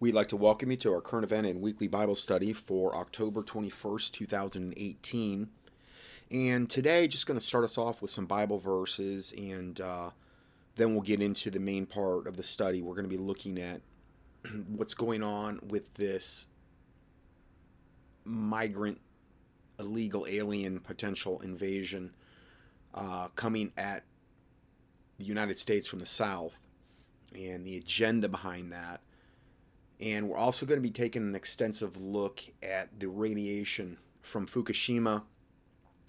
We'd like to welcome you to our current event and weekly Bible study for October 21st, 2018. And today, just going to start us off with some Bible verses, and uh, then we'll get into the main part of the study. We're going to be looking at what's going on with this migrant, illegal alien potential invasion uh, coming at the United States from the South and the agenda behind that and we're also going to be taking an extensive look at the radiation from Fukushima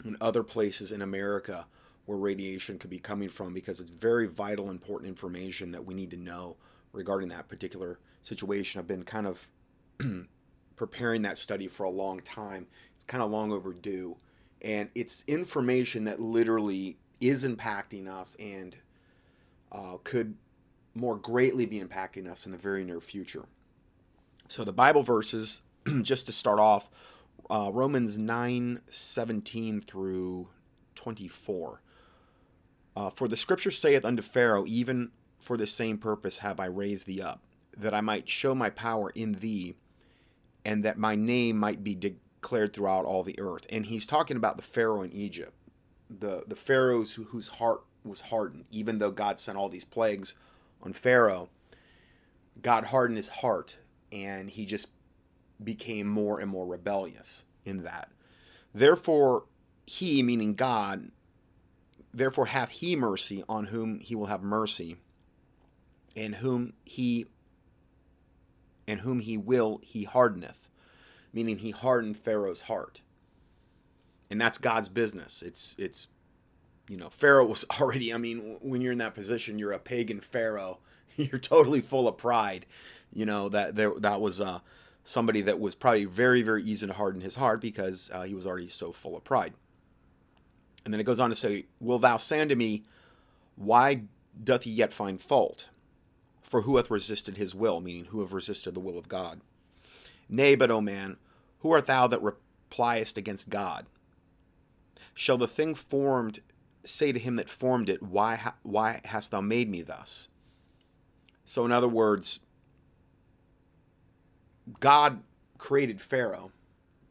and other places in America where radiation could be coming from because it's very vital, important information that we need to know regarding that particular situation. I've been kind of preparing that study for a long time. It's kind of long overdue. And it's information that literally is impacting us and uh, could more greatly be impacting us in the very near future. So the Bible verses, just to start off, uh, Romans 9 17 through 24. Uh, for the scripture saith unto Pharaoh, Even for the same purpose have I raised thee up, that I might show my power in thee, and that my name might be declared throughout all the earth. And he's talking about the Pharaoh in Egypt, the, the Pharaohs who, whose heart was hardened, even though God sent all these plagues on Pharaoh. God hardened his heart and he just became more and more rebellious in that. Therefore, he, meaning God, therefore hath he mercy on whom he will have mercy, and whom he and whom he will he hardeneth, meaning he hardened Pharaoh's heart. And that's God's business. It's it's you know, Pharaoh was already, I mean, when you're in that position, you're a pagan Pharaoh. You're totally full of pride you know that there that was uh, somebody that was probably very very easy to harden his heart because uh, he was already so full of pride. And then it goes on to say, "Will thou say unto me, Why doth he yet find fault? For who hath resisted his will? Meaning, who have resisted the will of God? Nay, but O man, who art thou that repliest against God? Shall the thing formed say to him that formed it, Why ha- why hast thou made me thus? So, in other words, God created Pharaoh.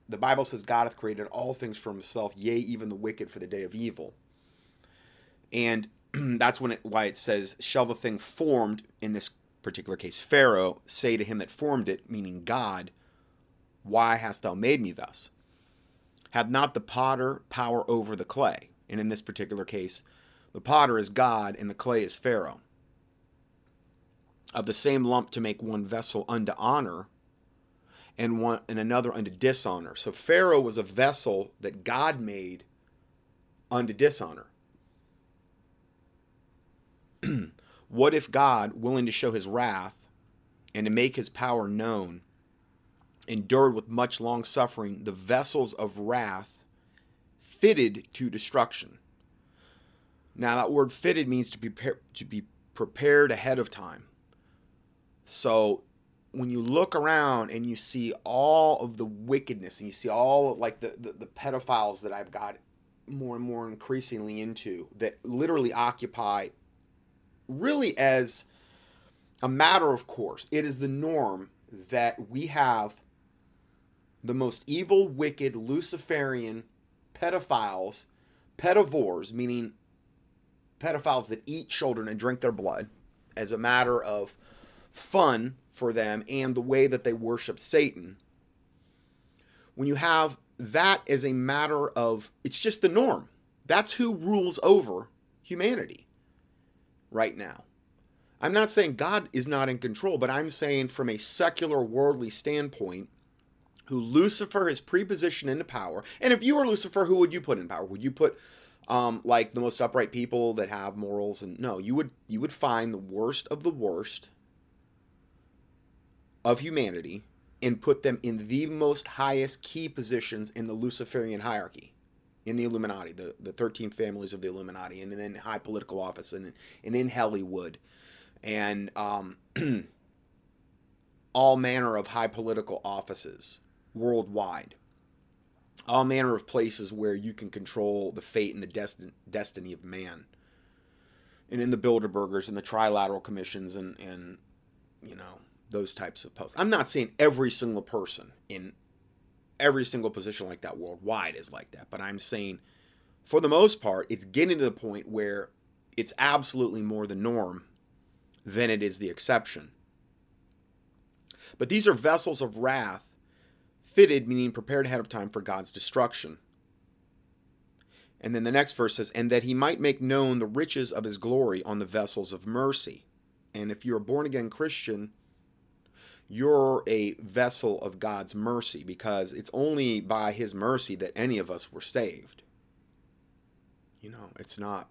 The Bible says God hath created all things for himself, yea, even the wicked for the day of evil. And that's when it, why it says, shall the thing formed, in this particular case, Pharaoh, say to him that formed it, meaning God, why hast thou made me thus? Had not the potter power over the clay? And in this particular case, the potter is God and the clay is Pharaoh. Of the same lump to make one vessel unto honor, and one and another unto dishonor. So Pharaoh was a vessel that God made unto dishonor. what if God, willing to show his wrath and to make his power known, endured with much long suffering the vessels of wrath fitted to destruction? Now that word fitted means to be to be prepared ahead of time. So when you look around and you see all of the wickedness and you see all of like the, the, the, pedophiles that I've got more and more increasingly into that literally occupy really as a matter of course, it is the norm that we have the most evil, wicked, Luciferian pedophiles, pedivores, meaning pedophiles that eat children and drink their blood as a matter of fun for them and the way that they worship Satan. When you have that as a matter of, it's just the norm. That's who rules over humanity right now. I'm not saying God is not in control, but I'm saying from a secular worldly standpoint, who Lucifer has prepositioned into power. And if you were Lucifer, who would you put in power? Would you put um, like the most upright people that have morals? And no, you would you would find the worst of the worst of humanity and put them in the most highest key positions in the Luciferian hierarchy, in the Illuminati, the, the 13 families of the Illuminati, and then high political office, and, and in Hollywood, and um, all manner of high political offices worldwide. All manner of places where you can control the fate and the desti- destiny of man. And in the Bilderbergers and the Trilateral Commissions and, and you know, those types of posts. I'm not saying every single person in every single position like that worldwide is like that, but I'm saying for the most part, it's getting to the point where it's absolutely more the norm than it is the exception. But these are vessels of wrath, fitted, meaning prepared ahead of time for God's destruction. And then the next verse says, And that he might make known the riches of his glory on the vessels of mercy. And if you're a born again Christian, you're a vessel of God's mercy because it's only by his mercy that any of us were saved. You know, it's not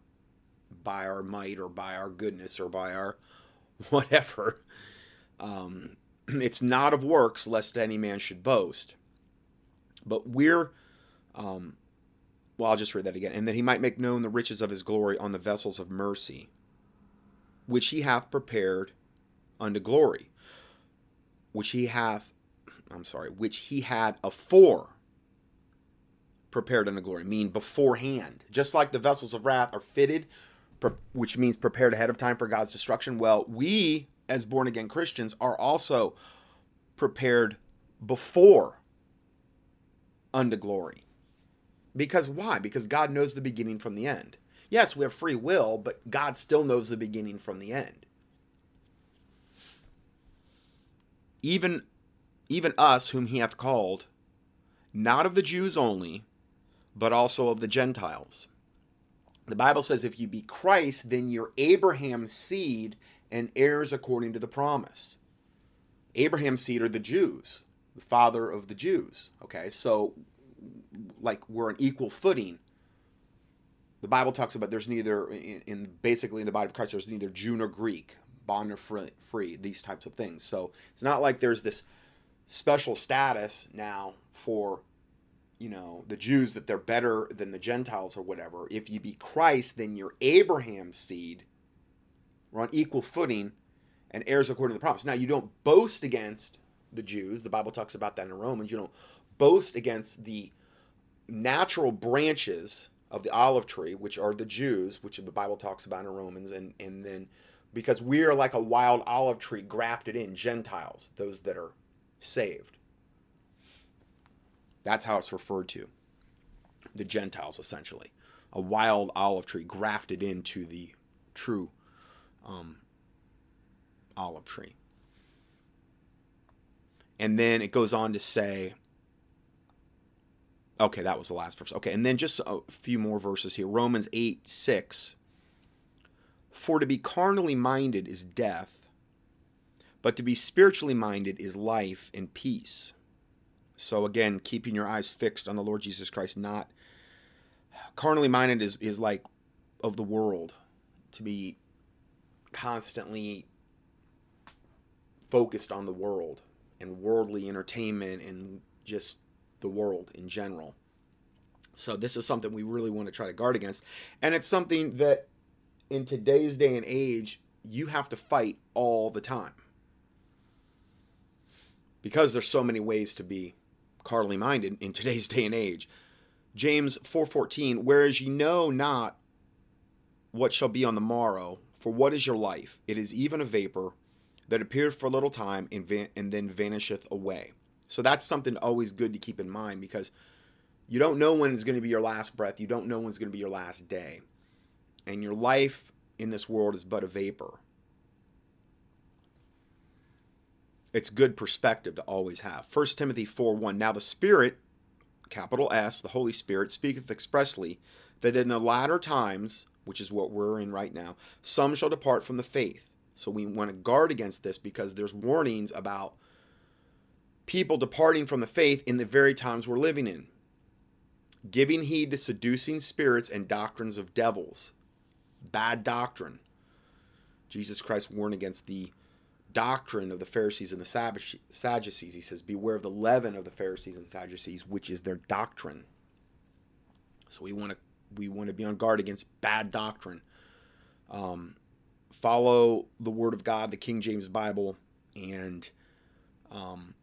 by our might or by our goodness or by our whatever. Um, it's not of works, lest any man should boast. But we're, um, well, I'll just read that again. And that he might make known the riches of his glory on the vessels of mercy, which he hath prepared unto glory, which he hath, I'm sorry, which he had afore prepared unto glory, mean beforehand. Just like the vessels of wrath are fitted, which means prepared ahead of time for God's destruction. Well, we as born again Christians are also prepared before unto glory. Because why? Because God knows the beginning from the end. Yes, we have free will, but God still knows the beginning from the end. Even even us whom he hath called, not of the Jews only, but also of the Gentiles. The Bible says if you be Christ, then you're Abraham's seed and heirs according to the promise. Abraham's seed are the Jews, the father of the Jews. Okay, so like we're on equal footing. The Bible talks about there's neither in, in basically in the body of Christ there's neither Jew nor Greek, bond free, these types of things. So it's not like there's this special status now for you know the Jews that they're better than the Gentiles or whatever. If you be Christ, then you're Abraham's seed. We're on equal footing and heirs according to the promise. Now you don't boast against the Jews. The Bible talks about that in Romans. You don't boast against the natural branches of the olive tree, which are the Jews, which the Bible talks about in Romans, and and then because we are like a wild olive tree grafted in Gentiles, those that are saved. That's how it's referred to. The Gentiles, essentially. A wild olive tree grafted into the true um, olive tree. And then it goes on to say, okay, that was the last verse. Okay, and then just a few more verses here. Romans 8 6. For to be carnally minded is death, but to be spiritually minded is life and peace. So again, keeping your eyes fixed on the Lord Jesus Christ, not carnally minded is, is like of the world. To be constantly focused on the world and worldly entertainment and just the world in general. So this is something we really want to try to guard against. And it's something that in today's day and age, you have to fight all the time. Because there's so many ways to be carnally minded in today's day and age. James 4:14 Whereas ye know not what shall be on the morrow, for what is your life? It is even a vapor that appeareth for a little time and, van- and then vanisheth away. So that's something always good to keep in mind because you don't know when it's going to be your last breath. You don't know when it's going to be your last day. And your life in this world is but a vapor. It's good perspective to always have. 1 Timothy 4 1. Now the Spirit, capital S, the Holy Spirit, speaketh expressly that in the latter times, which is what we're in right now, some shall depart from the faith so we want to guard against this because there's warnings about people departing from the faith in the very times we're living in. Giving heed to seducing spirits and doctrines of devils. Bad doctrine. Jesus Christ warned against the doctrine of the Pharisees and the Sadducees. He says, Beware of the leaven of the Pharisees and Sadducees, which is their doctrine. So we want to we want to be on guard against bad doctrine. Um, follow the Word of God, the King James Bible, and um,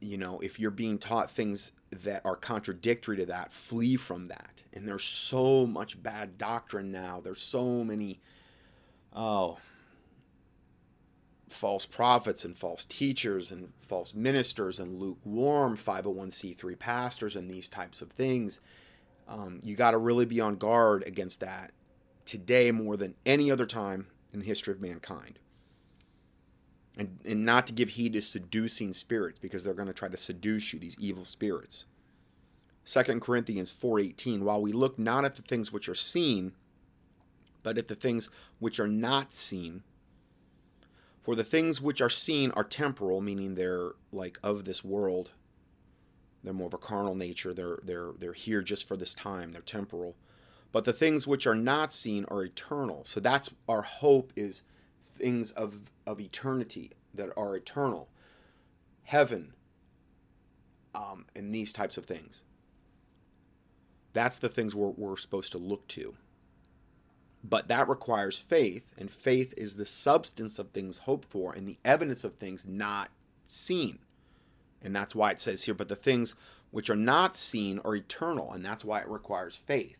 you know, if you're being taught things that are contradictory to that, flee from that. And there's so much bad doctrine now. There's so many, oh, false prophets and false teachers and false ministers and lukewarm 501c3 pastors and these types of things. Um, you got to really be on guard against that today more than any other time in the history of mankind. And, and not to give heed to seducing spirits because they're going to try to seduce you, these evil spirits. 2 Corinthians 4:18 While we look not at the things which are seen, but at the things which are not seen. For the things which are seen are temporal, meaning they're like of this world. They're more of a carnal nature. They're they're they're here just for this time. They're temporal. But the things which are not seen are eternal. So that's our hope is things of of eternity that are eternal. Heaven, um, and these types of things. That's the things we're, we're supposed to look to. But that requires faith, and faith is the substance of things hoped for and the evidence of things not seen. And that's why it says here, but the things which are not seen are eternal, and that's why it requires faith.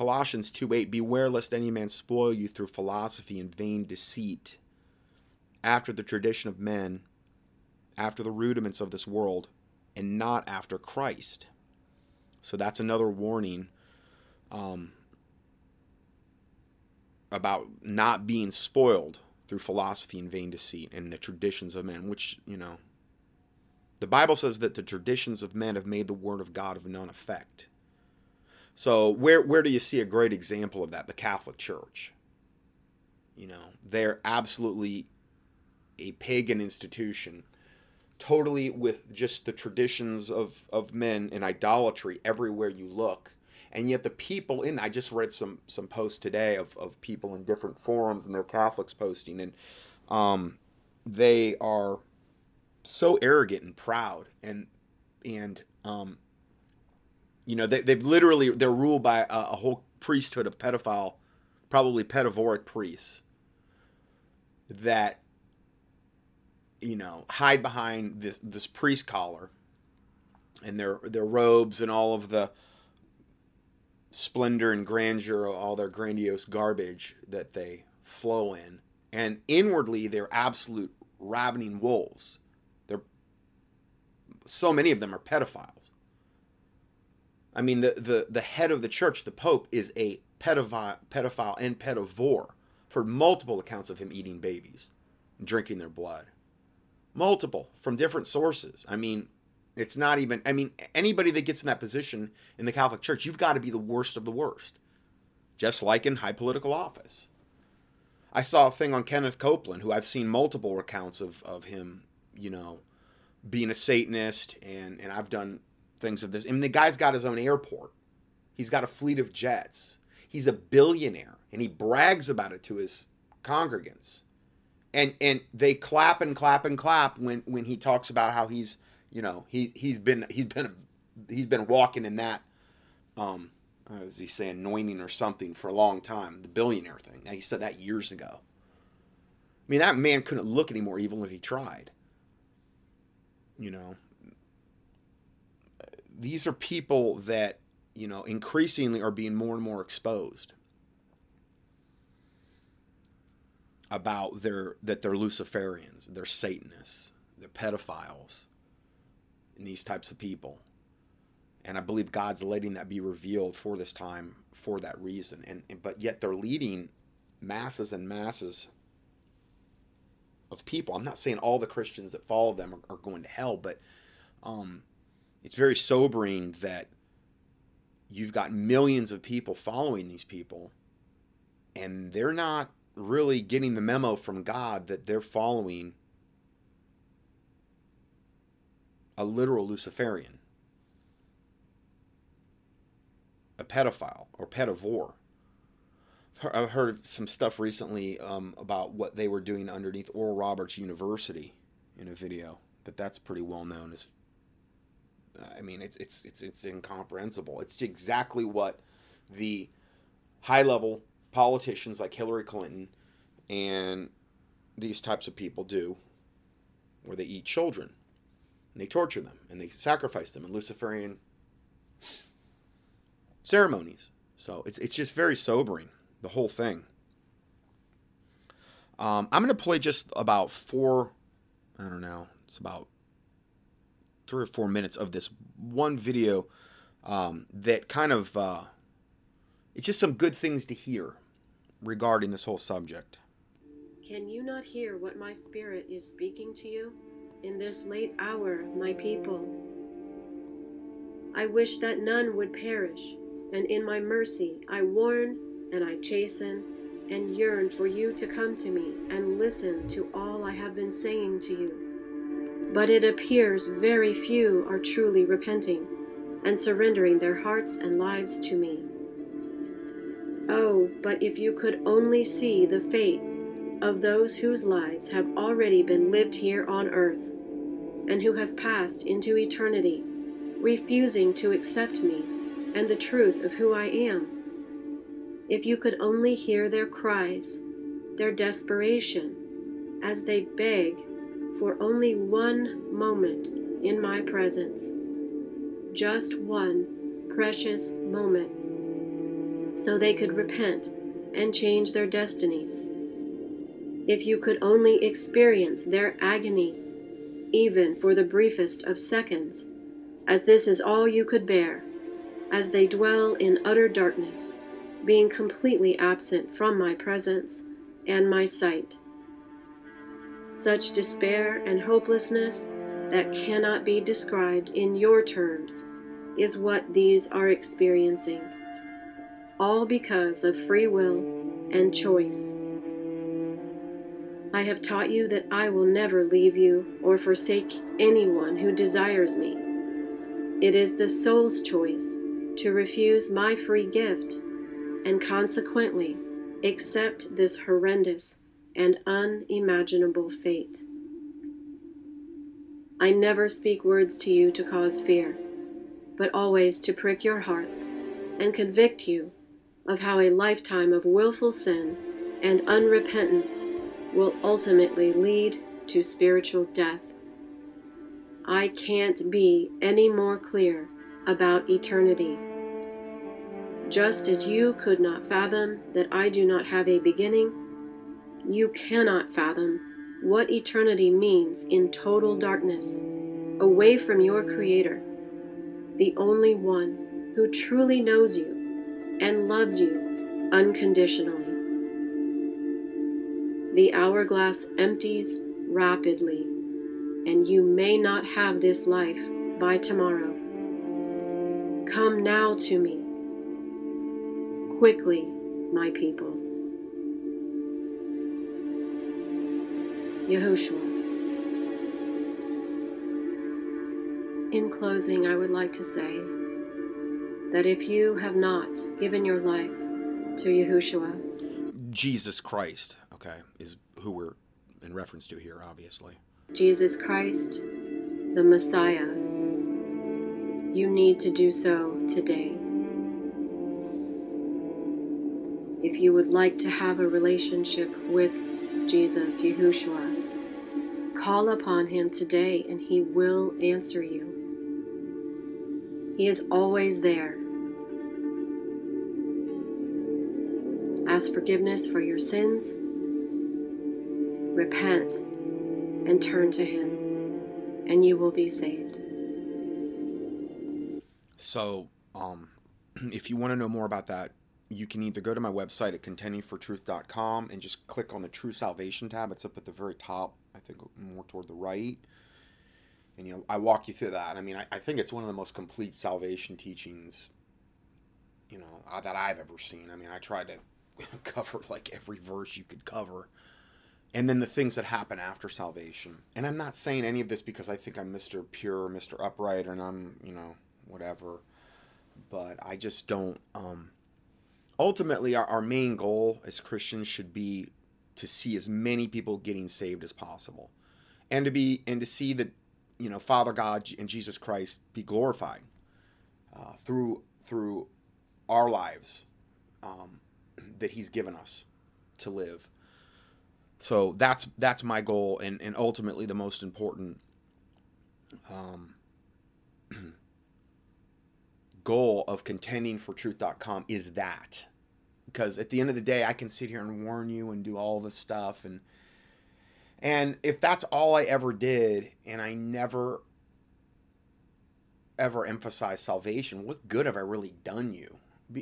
Colossians 2 8, beware lest any man spoil you through philosophy and vain deceit, after the tradition of men after the rudiments of this world and not after Christ. So that's another warning um, about not being spoiled through philosophy and vain deceit and the traditions of men, which, you know, the Bible says that the traditions of men have made the word of God of none effect. So where where do you see a great example of that? The Catholic Church. You know, they're absolutely a pagan institution totally with just the traditions of, of men and idolatry everywhere you look. And yet the people in I just read some some posts today of, of people in different forums and they're Catholics posting and um, they are so arrogant and proud and and um, you know they, they've literally they're ruled by a, a whole priesthood of pedophile probably pedivoric priests that you know, hide behind this this priest collar and their their robes and all of the splendor and grandeur, all their grandiose garbage that they flow in. And inwardly they're absolute ravening wolves. They're so many of them are pedophiles. I mean the the, the head of the church, the Pope, is a pedophile pedophile and pedivore for multiple accounts of him eating babies drinking their blood multiple from different sources. I mean, it's not even, I mean, anybody that gets in that position in the Catholic Church, you've got to be the worst of the worst, just like in high political office. I saw a thing on Kenneth Copeland, who I've seen multiple accounts of, of him, you know, being a Satanist, and, and I've done things of this. I mean, the guy's got his own airport, he's got a fleet of jets, he's a billionaire, and he brags about it to his congregants. And and they clap and clap and clap when when he talks about how he's you know he he's been he's been he's been walking in that um as he say anointing or something for a long time the billionaire thing. Now he said that years ago. I mean that man couldn't look any more evil if he tried. You know these are people that you know increasingly are being more and more exposed about their that they're Luciferians, they're Satanists, they're pedophiles, and these types of people. And I believe God's letting that be revealed for this time for that reason. And, and but yet they're leading masses and masses of people. I'm not saying all the Christians that follow them are, are going to hell, but um, it's very sobering that you've got millions of people following these people, and they're not really getting the memo from God that they're following a literal Luciferian, a pedophile or pedivore. I've heard some stuff recently um, about what they were doing underneath Oral Roberts University in a video, but that's pretty well known as. I mean, it's it's it's it's incomprehensible. It's exactly what the high level politicians like Hillary Clinton and these types of people do, where they eat children and they torture them and they sacrifice them in Luciferian ceremonies. So it's it's just very sobering, the whole thing. Um, I'm going to play just about four, I don't know, it's about three or four minutes of this one video um, that kind of, uh, it's just some good things to hear regarding this whole subject. Can you not hear what my spirit is speaking to you in this late hour, my people? I wish that none would perish, and in my mercy I warn and I chasten and yearn for you to come to me and listen to all I have been saying to you. But it appears very few are truly repenting and surrendering their hearts and lives to me. Oh, but if you could only see the fate of those whose lives have already been lived here on earth, and who have passed into eternity, refusing to accept me and the truth of who I am. If you could only hear their cries, their desperation, as they beg for only one moment in my presence, just one precious moment, so they could repent and change their destinies. If you could only experience their agony, even for the briefest of seconds, as this is all you could bear, as they dwell in utter darkness, being completely absent from my presence and my sight. Such despair and hopelessness that cannot be described in your terms is what these are experiencing, all because of free will and choice. I have taught you that I will never leave you or forsake anyone who desires me. It is the soul's choice to refuse my free gift and consequently accept this horrendous and unimaginable fate. I never speak words to you to cause fear, but always to prick your hearts and convict you of how a lifetime of willful sin and unrepentance will ultimately lead to spiritual death. I can't be any more clear about eternity. Just as you could not fathom that I do not have a beginning, you cannot fathom what eternity means in total darkness, away from your Creator, the only one who truly knows you and loves you unconditionally. The hourglass empties rapidly, and you may not have this life by tomorrow. Come now to me. Quickly, my people. Yahushua. In closing, I would like to say that if you have not given your life to Yahushua, Jesus Christ, okay, is who we're in reference to here, obviously. Jesus Christ, the Messiah, you need to do so today. If you would like to have a relationship with Jesus, Yahushua, call upon him today and he will answer you. He is always there. Ask forgiveness for your sins, repent, and turn to him, and you will be saved. So, um, if you want to know more about that, you can either go to my website at contendingfortruth.com and just click on the True Salvation tab. It's up at the very top, I think more toward the right. And you know, I walk you through that. I mean, I, I think it's one of the most complete salvation teachings, you know, that I've ever seen. I mean, I tried to cover like every verse you could cover. And then the things that happen after salvation. And I'm not saying any of this because I think I'm Mr. Pure, Mr. Upright, and I'm, you know, whatever. But I just don't. Um, ultimately our, our main goal as christians should be to see as many people getting saved as possible and to be and to see that you know father god and jesus christ be glorified uh, through through our lives um, that he's given us to live. So that's that's my goal and and ultimately the most important um, goal of contending for truth.com is that because at the end of the day i can sit here and warn you and do all this stuff and and if that's all i ever did and i never ever emphasize salvation what good have i really done you?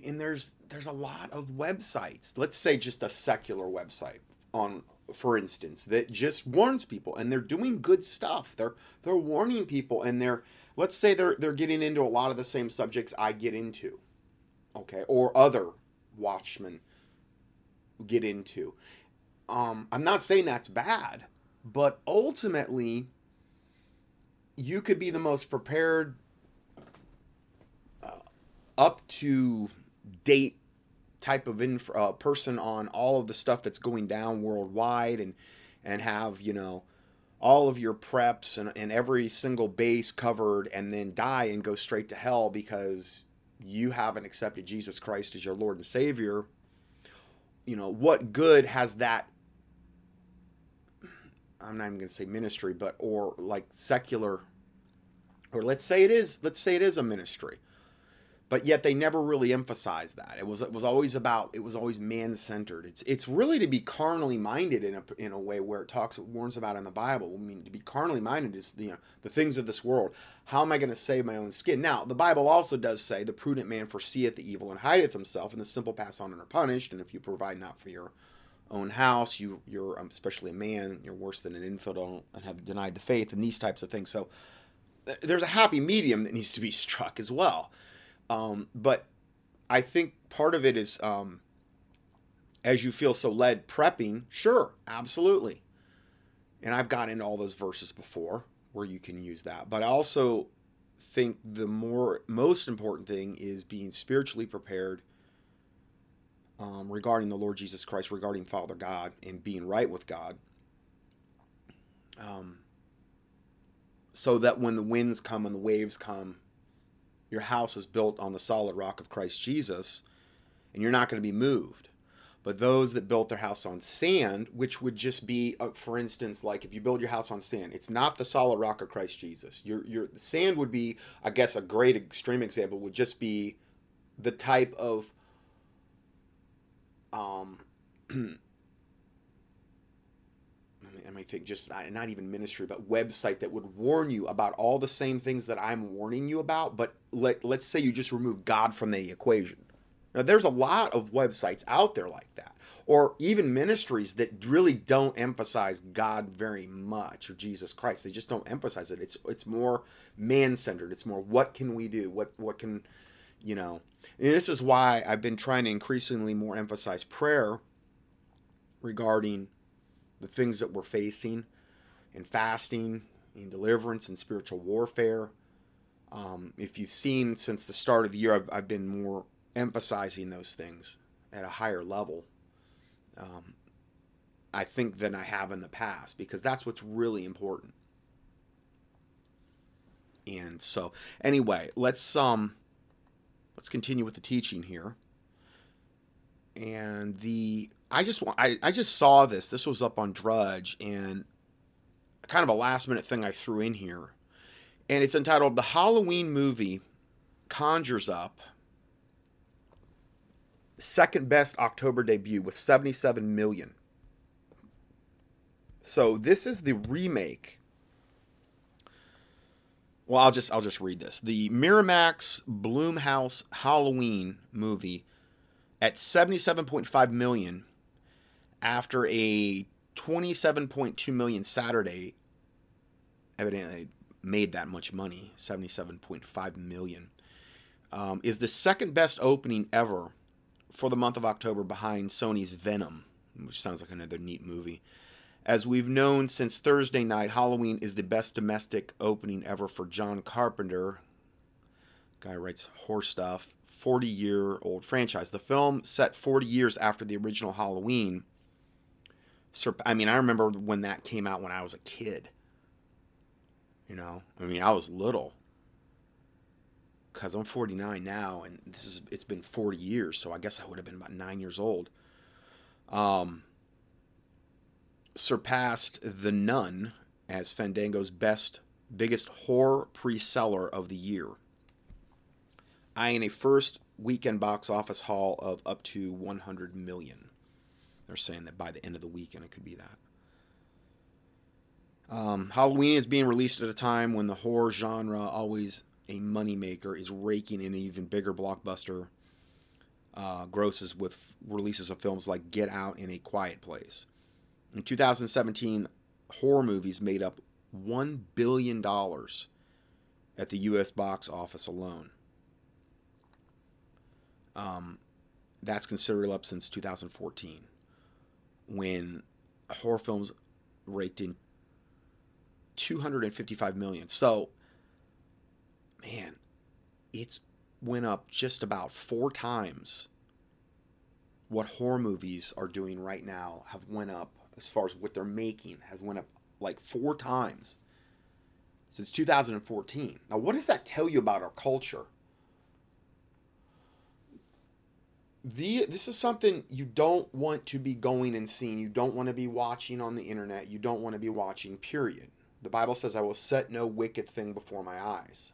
And there's there's a lot of websites. Let's say just a secular website on for instance that just warns people and they're doing good stuff. They're they're warning people and they're let's say they're they're getting into a lot of the same subjects I get into, okay, or other watchmen get into. Um, I'm not saying that's bad, but ultimately, you could be the most prepared, uh, up to date type of inf- uh, person on all of the stuff that's going down worldwide, and and have you know all of your preps and, and every single base covered and then die and go straight to hell because you haven't accepted Jesus Christ as your Lord and Savior, you know, what good has that I'm not even going to say ministry, but or like secular or let's say it is let's say it is a ministry but yet they never really emphasized that. It was it was always about it was always man centered. It's it's really to be carnally minded in a in a way where it talks warns about in the Bible. I mean to be carnally minded is you know the things of this world. How am I going to save my own skin? Now the Bible also does say the prudent man foreseeth the evil and hideth himself, and the simple pass on and are punished. And if you provide not for your own house, you you're um, especially a man, you're worse than an infidel and have denied the faith, and these types of things. So there's a happy medium that needs to be struck as well. Um, but I think part of it is um, as you feel so led prepping, sure, absolutely. And I've gotten into all those verses before where you can use that. But I also think the more most important thing is being spiritually prepared um, regarding the Lord Jesus Christ, regarding Father God, and being right with God. Um, so that when the winds come and the waves come, your house is built on the solid rock of Christ Jesus, and you're not going to be moved. But those that built their house on sand, which would just be, uh, for instance, like if you build your house on sand, it's not the solid rock of Christ Jesus. Your your sand would be, I guess, a great extreme example would just be the type of um I may think just not even ministry, but website that would warn you about all the same things that I'm warning you about. But let, let's say you just remove God from the equation. Now, there's a lot of websites out there like that, or even ministries that really don't emphasize God very much or Jesus Christ. They just don't emphasize it. It's it's more man centered. It's more what can we do? What what can you know? And this is why I've been trying to increasingly more emphasize prayer regarding the things that we're facing in fasting, in deliverance, and spiritual warfare. Um, if you've seen since the start of the year, I've, I've, been more emphasizing those things at a higher level. Um, I think than I have in the past because that's what's really important. And so, anyway, let's um, let's continue with the teaching here. And the I just want I, I just saw this. This was up on Drudge and kind of a last minute thing I threw in here. And it's entitled The Halloween Movie Conjures Up second best October debut with 77 million. So this is the remake. Well, I'll just I'll just read this. The Miramax Blumhouse Halloween movie at 77.5 million after a 27.2 million Saturday evidently made that much money 77.5 million. Um, is the second best opening ever for the month of october behind sony's venom which sounds like another neat movie. As we've known since thursday night halloween is the best domestic opening ever for john carpenter. Guy writes horror stuff. 40 year old franchise. The film set 40 years after the original halloween I mean, I remember when that came out when I was a kid. You know, I mean, I was little. Cause I'm 49 now, and this is it's been 40 years, so I guess I would have been about nine years old. Um, surpassed The Nun as Fandango's best, biggest horror pre-seller of the year. eyeing a first weekend box office haul of up to 100 million. They're saying that by the end of the weekend it could be that. Um, Halloween is being released at a time when the horror genre, always a moneymaker, is raking in even bigger blockbuster uh, grosses with releases of films like Get Out and A Quiet Place. In 2017, horror movies made up $1 billion at the U.S. box office alone. Um, that's considerably up since 2014, when horror films raked in 255 million. So, man, it's went up just about four times what horror movies are doing right now have went up as far as what they're making has went up like four times since 2014 now what does that tell you about our culture the this is something you don't want to be going and seeing. You don't want to be watching on the internet. You don't want to be watching period. The bible says i will set no wicked thing before my eyes.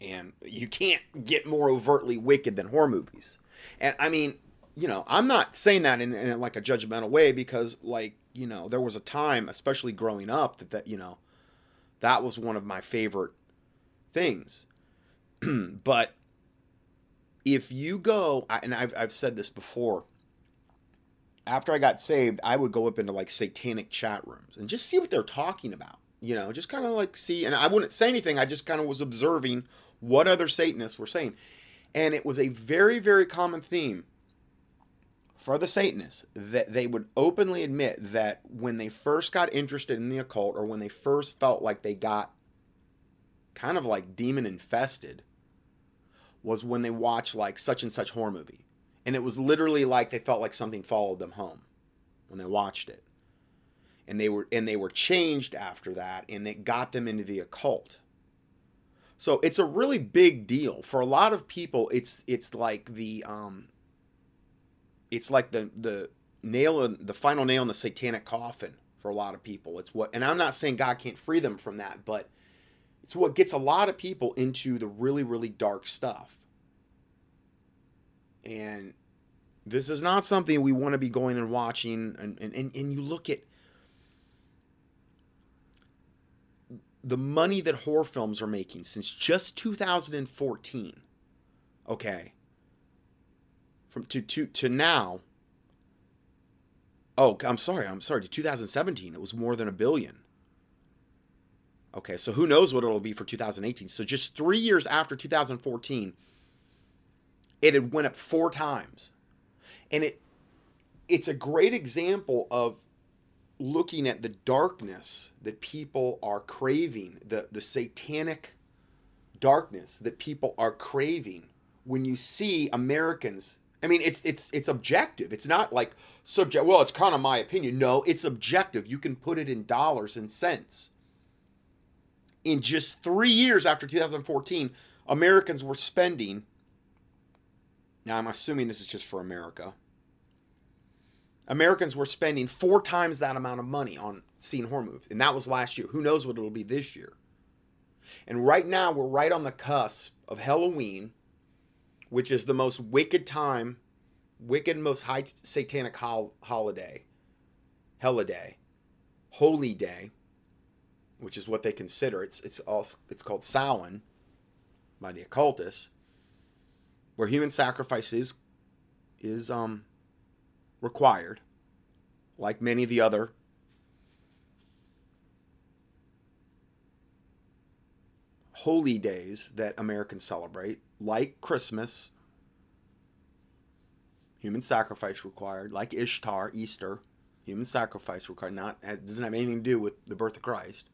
And you can't get more overtly wicked than horror movies. And i mean you know i'm not saying that in, in like a judgmental way because like you know there was a time especially growing up that that you know that was one of my favorite things. But if you go, and I've, I've said this before, after I got saved, I would go up into like satanic chat rooms and just see what they're talking about. You know, just kind of like see, and I wouldn't say anything. I just kind of was observing what other Satanists were saying. And it was a very, very common theme for the Satanists that they would openly admit that when they first got interested in the occult or when they first felt like they got kind of like demon infested, was when they watched like such and such horror movie. And it was literally like they felt like something followed them home when they watched it. And they were and they were changed after that and it got them into the occult. So it's a really big deal. For a lot of people it's it's like the um it's like the the nail in, the final nail in the satanic coffin for a lot of people. It's what and I'm not saying God can't free them from that, but it's what gets a lot of people into the really, really dark stuff. And this is not something we want to be going and watching. And, and, and, and you look at the money that horror films are making since just 2014. Okay. From to, to, to now. Oh, I'm sorry. I'm sorry. To 2017, it was more than a billion. Okay, so who knows what it'll be for 2018. So just three years after 2014, it had went up four times. And it it's a great example of looking at the darkness that people are craving, the, the satanic darkness that people are craving when you see Americans I mean, it's it's it's objective. It's not like subject. Well, it's kind of my opinion. No, it's objective. You can put it in dollars and cents in just three years after 2014, Americans were spending. Now, I'm assuming this is just for America. Americans were spending four times that amount of money on seeing horror movies. And that was last year. Who knows what it'll be this year? And right now, we're right on the cusp of Halloween, which is the most wicked time, wicked, most high satanic hol- holiday, holiday, holy day which is what they consider. It's it's all it's called Samhain by the occultists, where human sacrifice is is um required, like many of the other holy days that Americans celebrate, like Christmas, human sacrifice required, like Ishtar, Easter, human sacrifice required. Not doesn't have anything to do with the birth of Christ.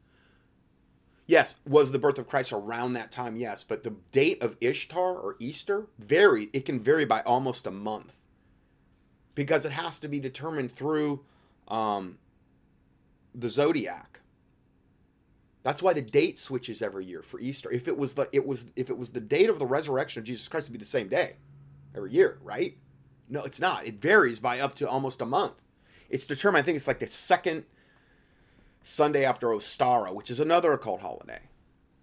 Yes, was the birth of Christ around that time? Yes, but the date of Ishtar or Easter vary. It can vary by almost a month because it has to be determined through um, the zodiac. That's why the date switches every year for Easter. If it was the it was if it was the date of the resurrection of Jesus Christ, it'd be the same day every year, right? No, it's not. It varies by up to almost a month. It's determined. I think it's like the second Sunday after Ostara, which is another occult holiday.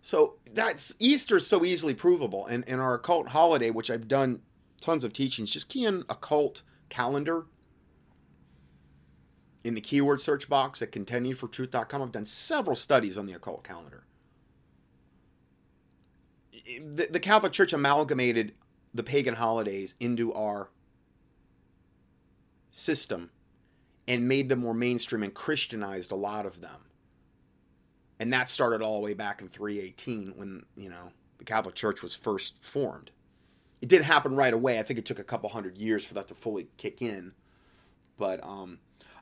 So that's Easter's so easily provable. And, and our occult holiday, which I've done tons of teachings, just key in occult calendar in the keyword search box at contendingfortruth.com. I've done several studies on the occult calendar. The, the Catholic Church amalgamated the pagan holidays into our system and made them more mainstream and Christianized a lot of them. And that started all the way back in 318 when, you know, the Catholic Church was first formed. It didn't happen right away. I think it took a couple hundred years for that to fully kick in. But um,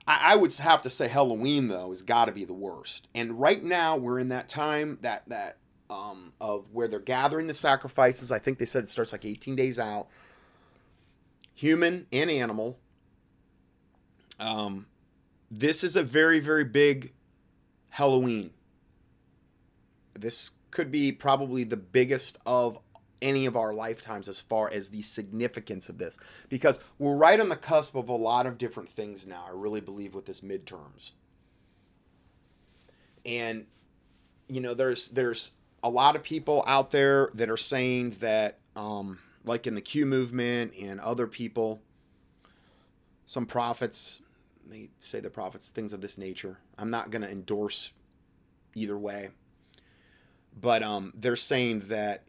I, I would have to say Halloween though has got to be the worst. And right now we're in that time that that um, of where they're gathering the sacrifices. I think they said it starts like 18 days out. Human and animal. Um, this is a very very big Halloween. This could be probably the biggest of any of our lifetimes as far as the significance of this because we're right on the cusp of a lot of different things now. I really believe with this midterms. And you know, there's there's a lot of people out there that are saying that um, like in the Q movement and other people some prophets they say the prophets things of this nature. I'm not going to endorse either way. But um, they're saying that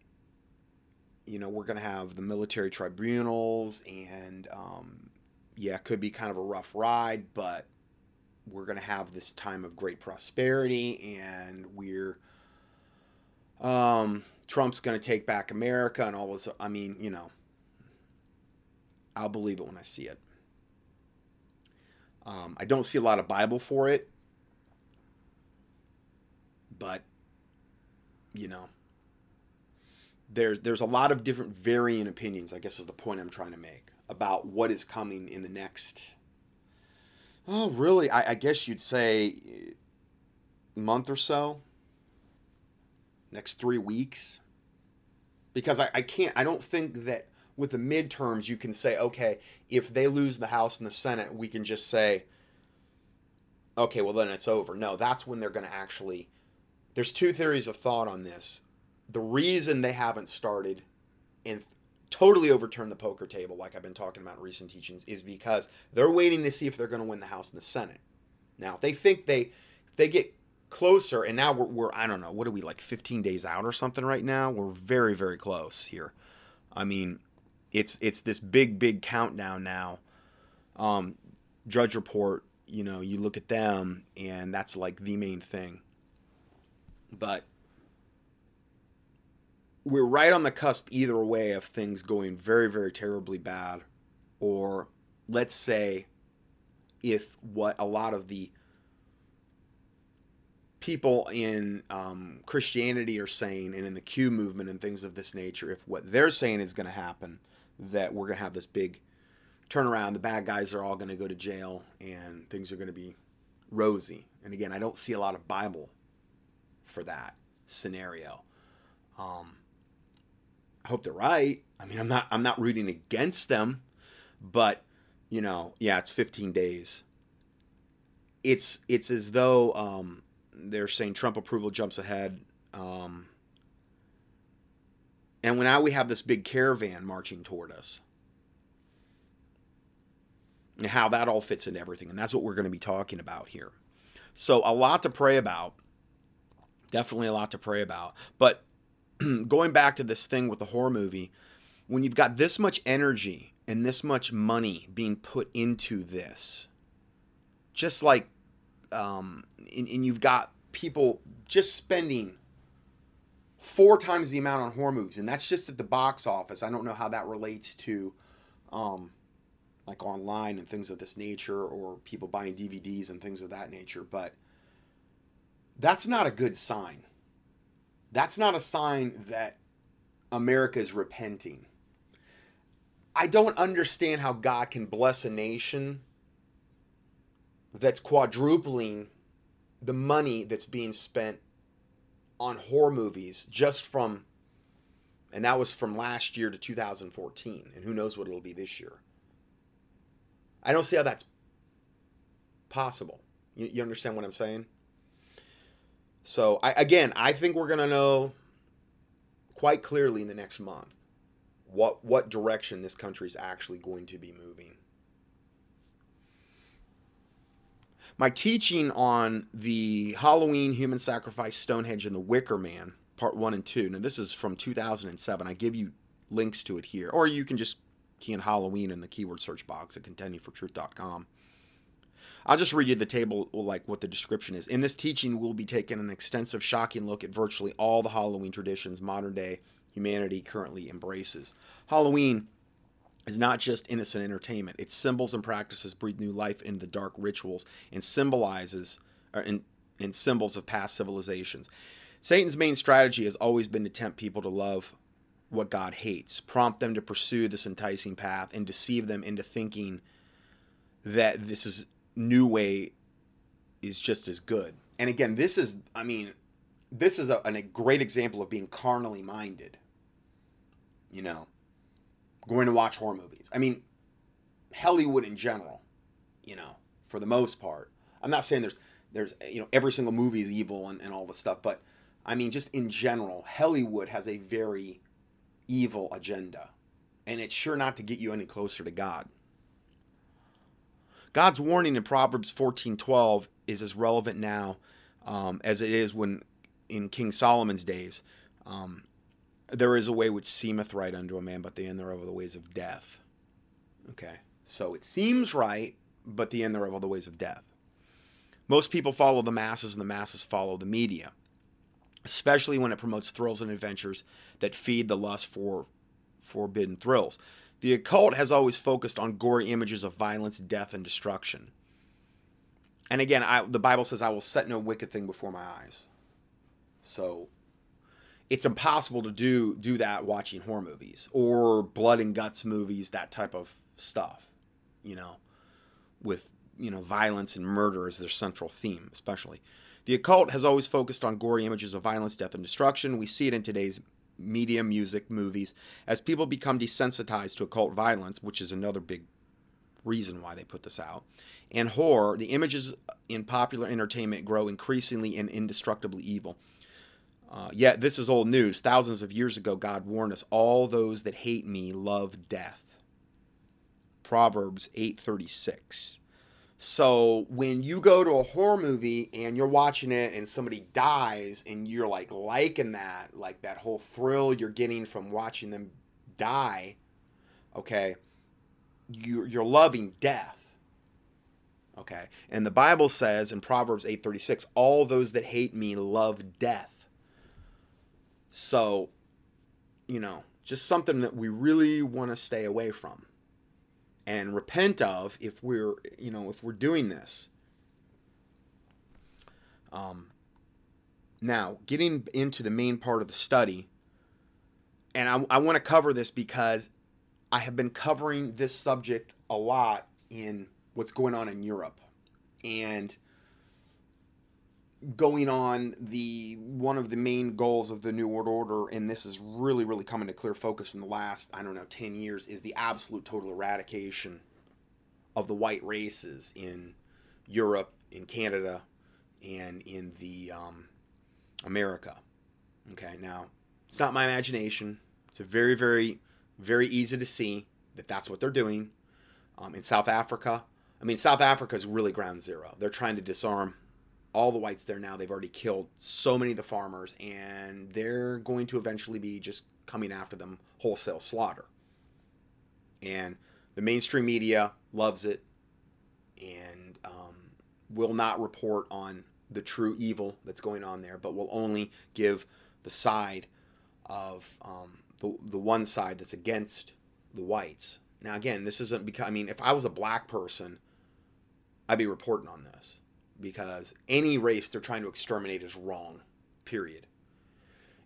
you know, we're going to have the military tribunals, and um, yeah, it could be kind of a rough ride, but we're going to have this time of great prosperity, and we're um, Trump's going to take back America and all this. I mean, you know, I'll believe it when I see it. Um, I don't see a lot of Bible for it, but you know, there's there's a lot of different varying opinions. I guess is the point I'm trying to make about what is coming in the next. Oh, really? I, I guess you'd say month or so. Next three weeks. Because I, I can't. I don't think that with the midterms you can say, okay, if they lose the House and the Senate, we can just say, okay, well then it's over. No, that's when they're going to actually. There's two theories of thought on this the reason they haven't started and totally overturned the poker table, like I've been talking about in recent teachings, is because they're waiting to see if they're going to win the House and the Senate. Now, if they think they, if they get closer, and now we're, we're, I don't know, what are we like 15 days out or something right now? We're very, very close here. I mean, it's it's this big, big countdown now. Um, Drudge Report, you know, you look at them, and that's like the main thing. But we're right on the cusp either way of things going very, very terribly bad, or let's say if what a lot of the people in um, Christianity are saying and in the Q movement and things of this nature, if what they're saying is going to happen, that we're going to have this big turnaround, the bad guys are all going to go to jail and things are going to be rosy. And again, I don't see a lot of Bible for that scenario. Um, I hope they're right. I mean, I'm not I'm not rooting against them, but you know, yeah, it's 15 days. It's it's as though um, they're saying Trump approval jumps ahead. Um, and now we have this big caravan marching toward us. And how that all fits into everything. And that's what we're going to be talking about here. So, a lot to pray about. Definitely a lot to pray about. But going back to this thing with the horror movie, when you've got this much energy and this much money being put into this, just like, um, and, and you've got people just spending four times the amount on horror movies, and that's just at the box office. I don't know how that relates to, um, like online and things of this nature, or people buying DVDs and things of that nature, but that's not a good sign that's not a sign that America is repenting. I don't understand how God can bless a nation that's quadrupling the money that's being spent on horror movies just from and that was from last year to 2014 and who knows what it'll be this year. I don't see how that's possible. You, you understand what i'm saying? So I, again, I think we're gonna know quite clearly in the next month what what direction this country is actually going to be moving. My teaching on the Halloween human sacrifice Stonehenge and the Wicker Man, part 1 and 2. Now this is from 2007. I give you links to it here or you can just key in Halloween in the keyword search box at contendingfortruth.com. I'll just read you the table, like what the description is. In this teaching, we'll be taking an extensive, shocking look at virtually all the Halloween traditions modern day humanity currently embraces. Halloween is not just innocent entertainment. Its symbols and practices breathe new life into the dark rituals and symbolizes uh, in, in symbols of past civilizations. Satan's main strategy has always been to tempt people to love what God hates, prompt them to pursue this enticing path, and deceive them into thinking that this is new way is just as good. And again, this is, I mean, this is a, a great example of being carnally minded. You know, going to watch horror movies. I mean, Hollywood in general, you know, for the most part. I'm not saying there's, there's, you know, every single movie is evil and, and all this stuff, but I mean, just in general, Hollywood has a very evil agenda. And it's sure not to get you any closer to God. God's warning in Proverbs 14:12 is as relevant now um, as it is when in King Solomon's days. Um, there is a way which seemeth right unto a man, but the end thereof are the ways of death. Okay, so it seems right, but the end thereof are the ways of death. Most people follow the masses, and the masses follow the media, especially when it promotes thrills and adventures that feed the lust for forbidden thrills. The occult has always focused on gory images of violence, death, and destruction. And again, I, the Bible says, I will set no wicked thing before my eyes. So it's impossible to do do that watching horror movies or blood and guts movies, that type of stuff, you know, with, you know, violence and murder as their central theme, especially. The occult has always focused on gory images of violence, death, and destruction. We see it in today's media, music, movies, as people become desensitized to occult violence, which is another big reason why they put this out, and horror, the images in popular entertainment grow increasingly and indestructibly evil. Uh, yet this is old news. Thousands of years ago, God warned us, "All those that hate me love death." Proverbs eight thirty six. So when you go to a horror movie and you're watching it and somebody dies and you're like liking that, like that whole thrill you're getting from watching them die, okay, you you're loving death. Okay? And the Bible says in Proverbs 8:36, all those that hate me love death. So, you know, just something that we really want to stay away from and repent of if we're you know if we're doing this. Um, now getting into the main part of the study and i, I want to cover this because i have been covering this subject a lot in what's going on in europe. And going on the one of the main goals of the new world order and this is really really coming to clear focus in the last i don't know 10 years is the absolute total eradication of the white races in europe in canada and in the um, america. Okay now it's not my imagination. It's a very very very easy to see that that's what they're doing. Um, in south africa i mean south africa is really ground zero. They're trying to disarm all the whites there now. They've already killed so many of the farmers, and they're going to eventually be just coming after them wholesale slaughter. And the mainstream media loves it and um, will not report on the true evil that's going on there, but will only give the side of um, the, the one side that's against the whites. Now, again, this isn't because, I mean, if I was a black person, I'd be reporting on this because any race they're trying to exterminate is wrong, period.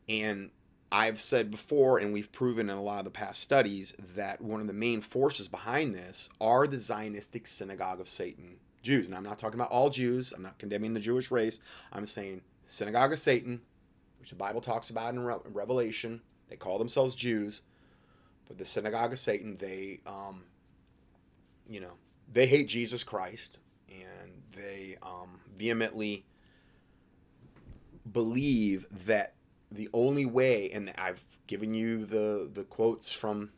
And I've said before, and we've proven in a lot of the past studies, that one of the main forces behind this are the Zionistic synagogue of Satan Jews. And I'm not talking about all Jews, I'm not condemning the Jewish race. I'm saying synagogue of Satan, which the Bible talks about in Revelation. They call themselves Jews, but the synagogue of Satan, they, um, you know, they hate Jesus Christ they um, vehemently believe that the only way, and I've given you the the quotes from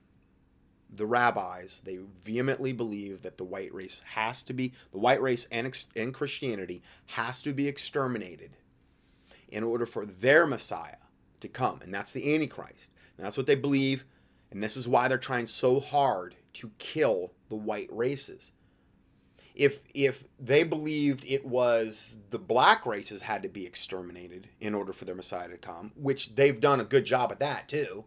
the rabbis, they vehemently believe that the white race has to be the white race and and Christianity has to be exterminated in order for their Messiah to come, and that's the Antichrist. And that's what they believe, and this is why they're trying so hard to kill the white races. If if they believed it was the black races had to be exterminated in order for their Messiah to come, which they've done a good job at that too.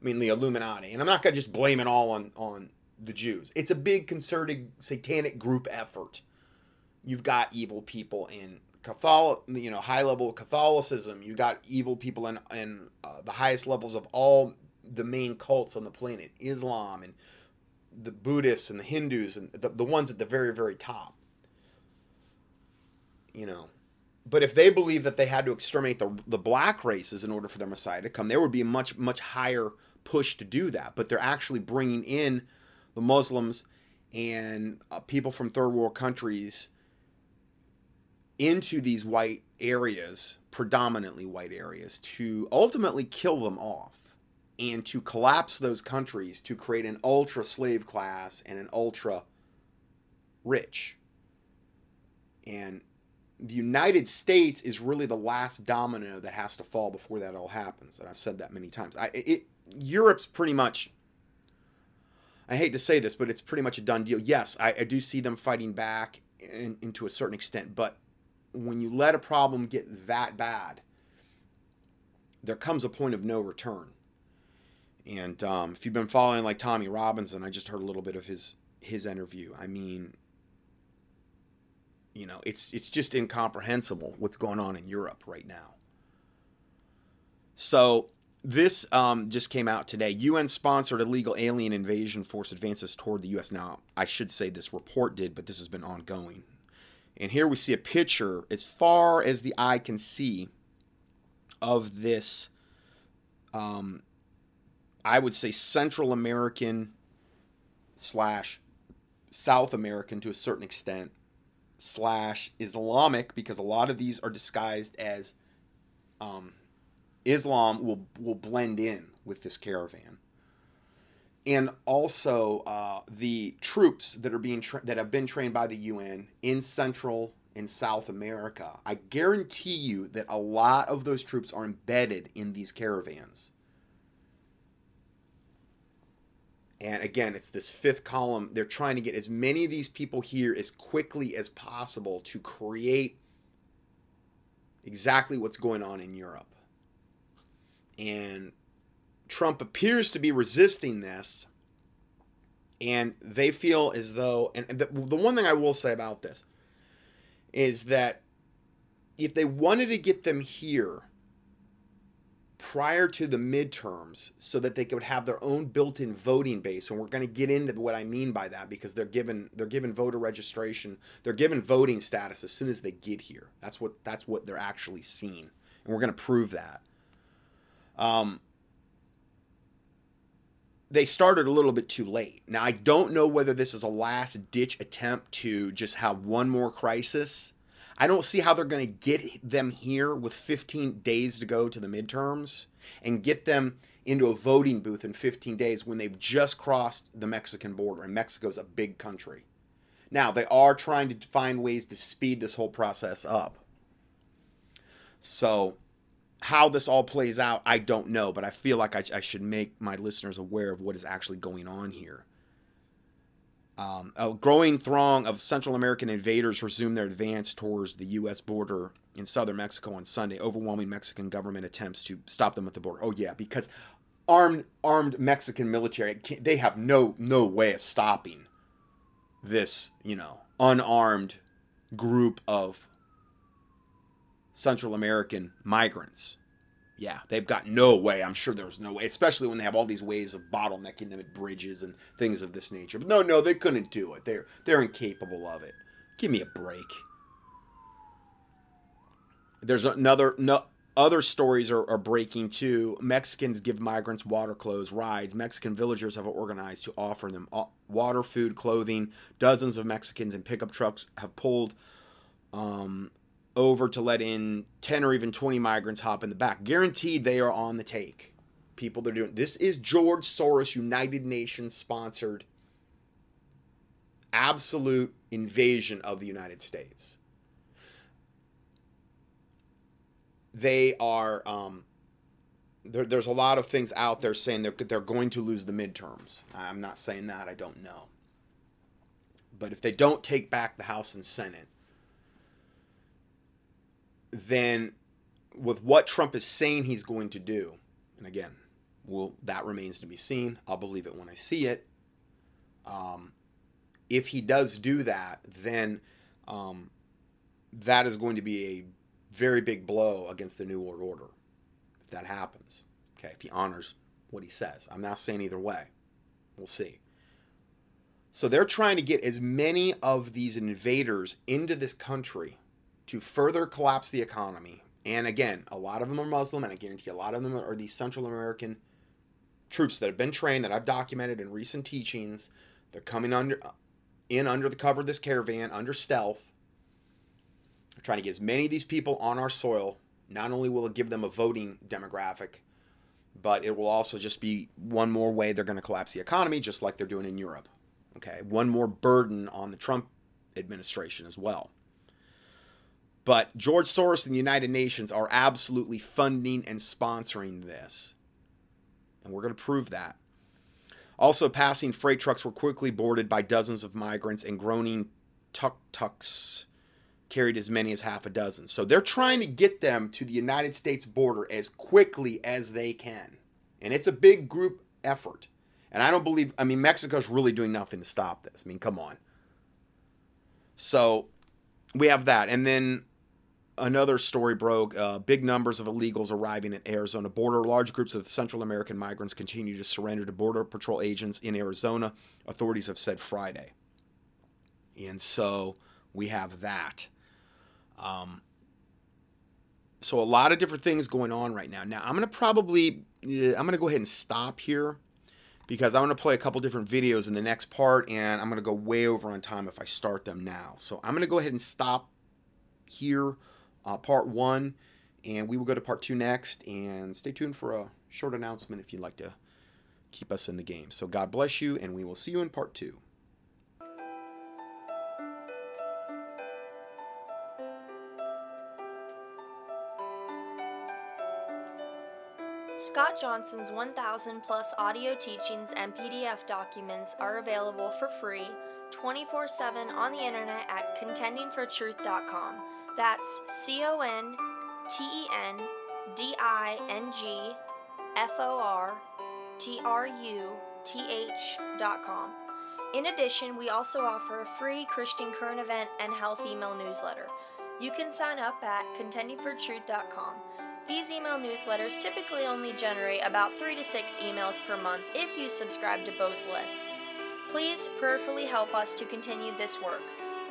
I mean the Illuminati, and I'm not gonna just blame it all on on the Jews. It's a big concerted satanic group effort. You've got evil people in Catholic, you know, high level Catholicism. You got evil people in in uh, the highest levels of all the main cults on the planet, Islam and the Buddhists and the Hindus and the, the ones at the very very top. You know, but if they believe that they had to exterminate the the black races in order for their Messiah to come, there would be a much much higher push to do that. But they're actually bringing in the Muslims and uh, people from third world countries into these white areas, predominantly white areas, to ultimately kill them off and to collapse those countries to create an ultra slave class and an ultra rich. And the United States is really the last domino that has to fall before that all happens. And I've said that many times. I, it, Europe's pretty much. I hate to say this, but it's pretty much a done deal. Yes, I, I do see them fighting back in, into a certain extent, but when you let a problem get that bad, there comes a point of no return. And um, if you've been following like Tommy Robinson, I just heard a little bit of his his interview. I mean, you know, it's it's just incomprehensible what's going on in Europe right now. So this um, just came out today. UN sponsored illegal alien invasion force advances toward the U.S. Now, I should say this report did, but this has been ongoing. And here we see a picture as far as the eye can see of this, um, I would say, Central American slash South American to a certain extent slash Islamic because a lot of these are disguised as um, Islam will will blend in with this caravan and also uh, the troops that are being tra- that have been trained by the UN in Central and South America. I guarantee you that a lot of those troops are embedded in these caravans. And again, it's this fifth column. They're trying to get as many of these people here as quickly as possible to create exactly what's going on in Europe. And Trump appears to be resisting this, and they feel as though, and the, the one thing I will say about this is that if they wanted to get them here prior to the midterms so that they could have their own built-in voting base and we're going to get into what I mean by that because they're given they're given voter registration they're given voting status as soon as they get here that's what that's what they're actually seeing and we're going to prove that um, they started a little bit too late. Now, I don't know whether this is a last ditch attempt to just have one more crisis. I don't see how they're going to get them here with 15 days to go to the midterms and get them into a voting booth in 15 days when they've just crossed the Mexican border, and Mexico's a big country. Now, they are trying to find ways to speed this whole process up. So, how this all plays out, I don't know, but I feel like I, I should make my listeners aware of what is actually going on here. Um, a growing throng of Central American invaders resumed their advance towards the U.S. border in southern Mexico on Sunday, overwhelming Mexican government attempts to stop them at the border. Oh yeah, because armed armed Mexican military they have no no way of stopping this you know unarmed group of Central American migrants. Yeah, they've got no way. I'm sure there's no way, especially when they have all these ways of bottlenecking them at bridges and things of this nature. But no, no, they couldn't do it. They're they're incapable of it. Give me a break. There's another no other stories are, are breaking too. Mexicans give migrants water, clothes, rides. Mexican villagers have organized to offer them water, food, clothing. Dozens of Mexicans in pickup trucks have pulled um, over to let in 10 or even 20 migrants hop in the back. Guaranteed they are on the take. People that are doing this is George Soros United Nations sponsored absolute invasion of the United States. They are um, there, there's a lot of things out there saying they're, they're going to lose the midterms. I'm not saying that, I don't know. But if they don't take back the House and Senate, then with what Trump is saying he's going to do, and again, well, that remains to be seen. I'll believe it when I see it. Um, if he does do that, then um, that is going to be a very big blow against the New World Order if that happens. Okay, if he honors what he says. I'm not saying either way. We'll see. So they're trying to get as many of these invaders into this country to further collapse the economy. And again, a lot of them are Muslim, and I guarantee a lot of them are these Central American troops that have been trained that I've documented in recent teachings. They're coming under uh, in under the cover of this caravan under stealth. They're trying to get as many of these people on our soil. Not only will it give them a voting demographic, but it will also just be one more way they're going to collapse the economy, just like they're doing in Europe. Okay, one more burden on the Trump administration as well. But George Soros and the United Nations are absolutely funding and sponsoring this. And we're going to prove that. Also, passing freight trucks were quickly boarded by dozens of migrants, and groaning tuk tuks carried as many as half a dozen. So they're trying to get them to the United States border as quickly as they can. And it's a big group effort. And I don't believe, I mean, Mexico's really doing nothing to stop this. I mean, come on. So we have that. And then another story broke. Uh, big numbers of illegals arriving at Arizona border. Large groups of Central American migrants continue to surrender to Border Patrol agents in Arizona, authorities have said Friday. And so we have that. Um, so a lot of different things going on right now. Now I'm gonna probably I'm gonna go ahead and stop here because I want to play a couple different videos in the next part, and I'm gonna go way over on time if I start them now. So I'm gonna go ahead and stop here uh, part one, and we will go to part two next. And stay tuned for a short announcement if you'd like to keep us in the game. So God bless you, and we will see you in part two. Scott Johnson's 1,000 plus audio teachings and PDF documents are available for free 24 7 on the internet at contendingfortruth.com. That's C O N T E N D I N G F O R T R U T H dot com. In addition, we also offer a free Christian current event and health email newsletter. You can sign up at contendingfortruth.com. These email newsletters typically only generate about 3 to 6 emails per month if you subscribe to both lists. Please prayerfully help us to continue this work.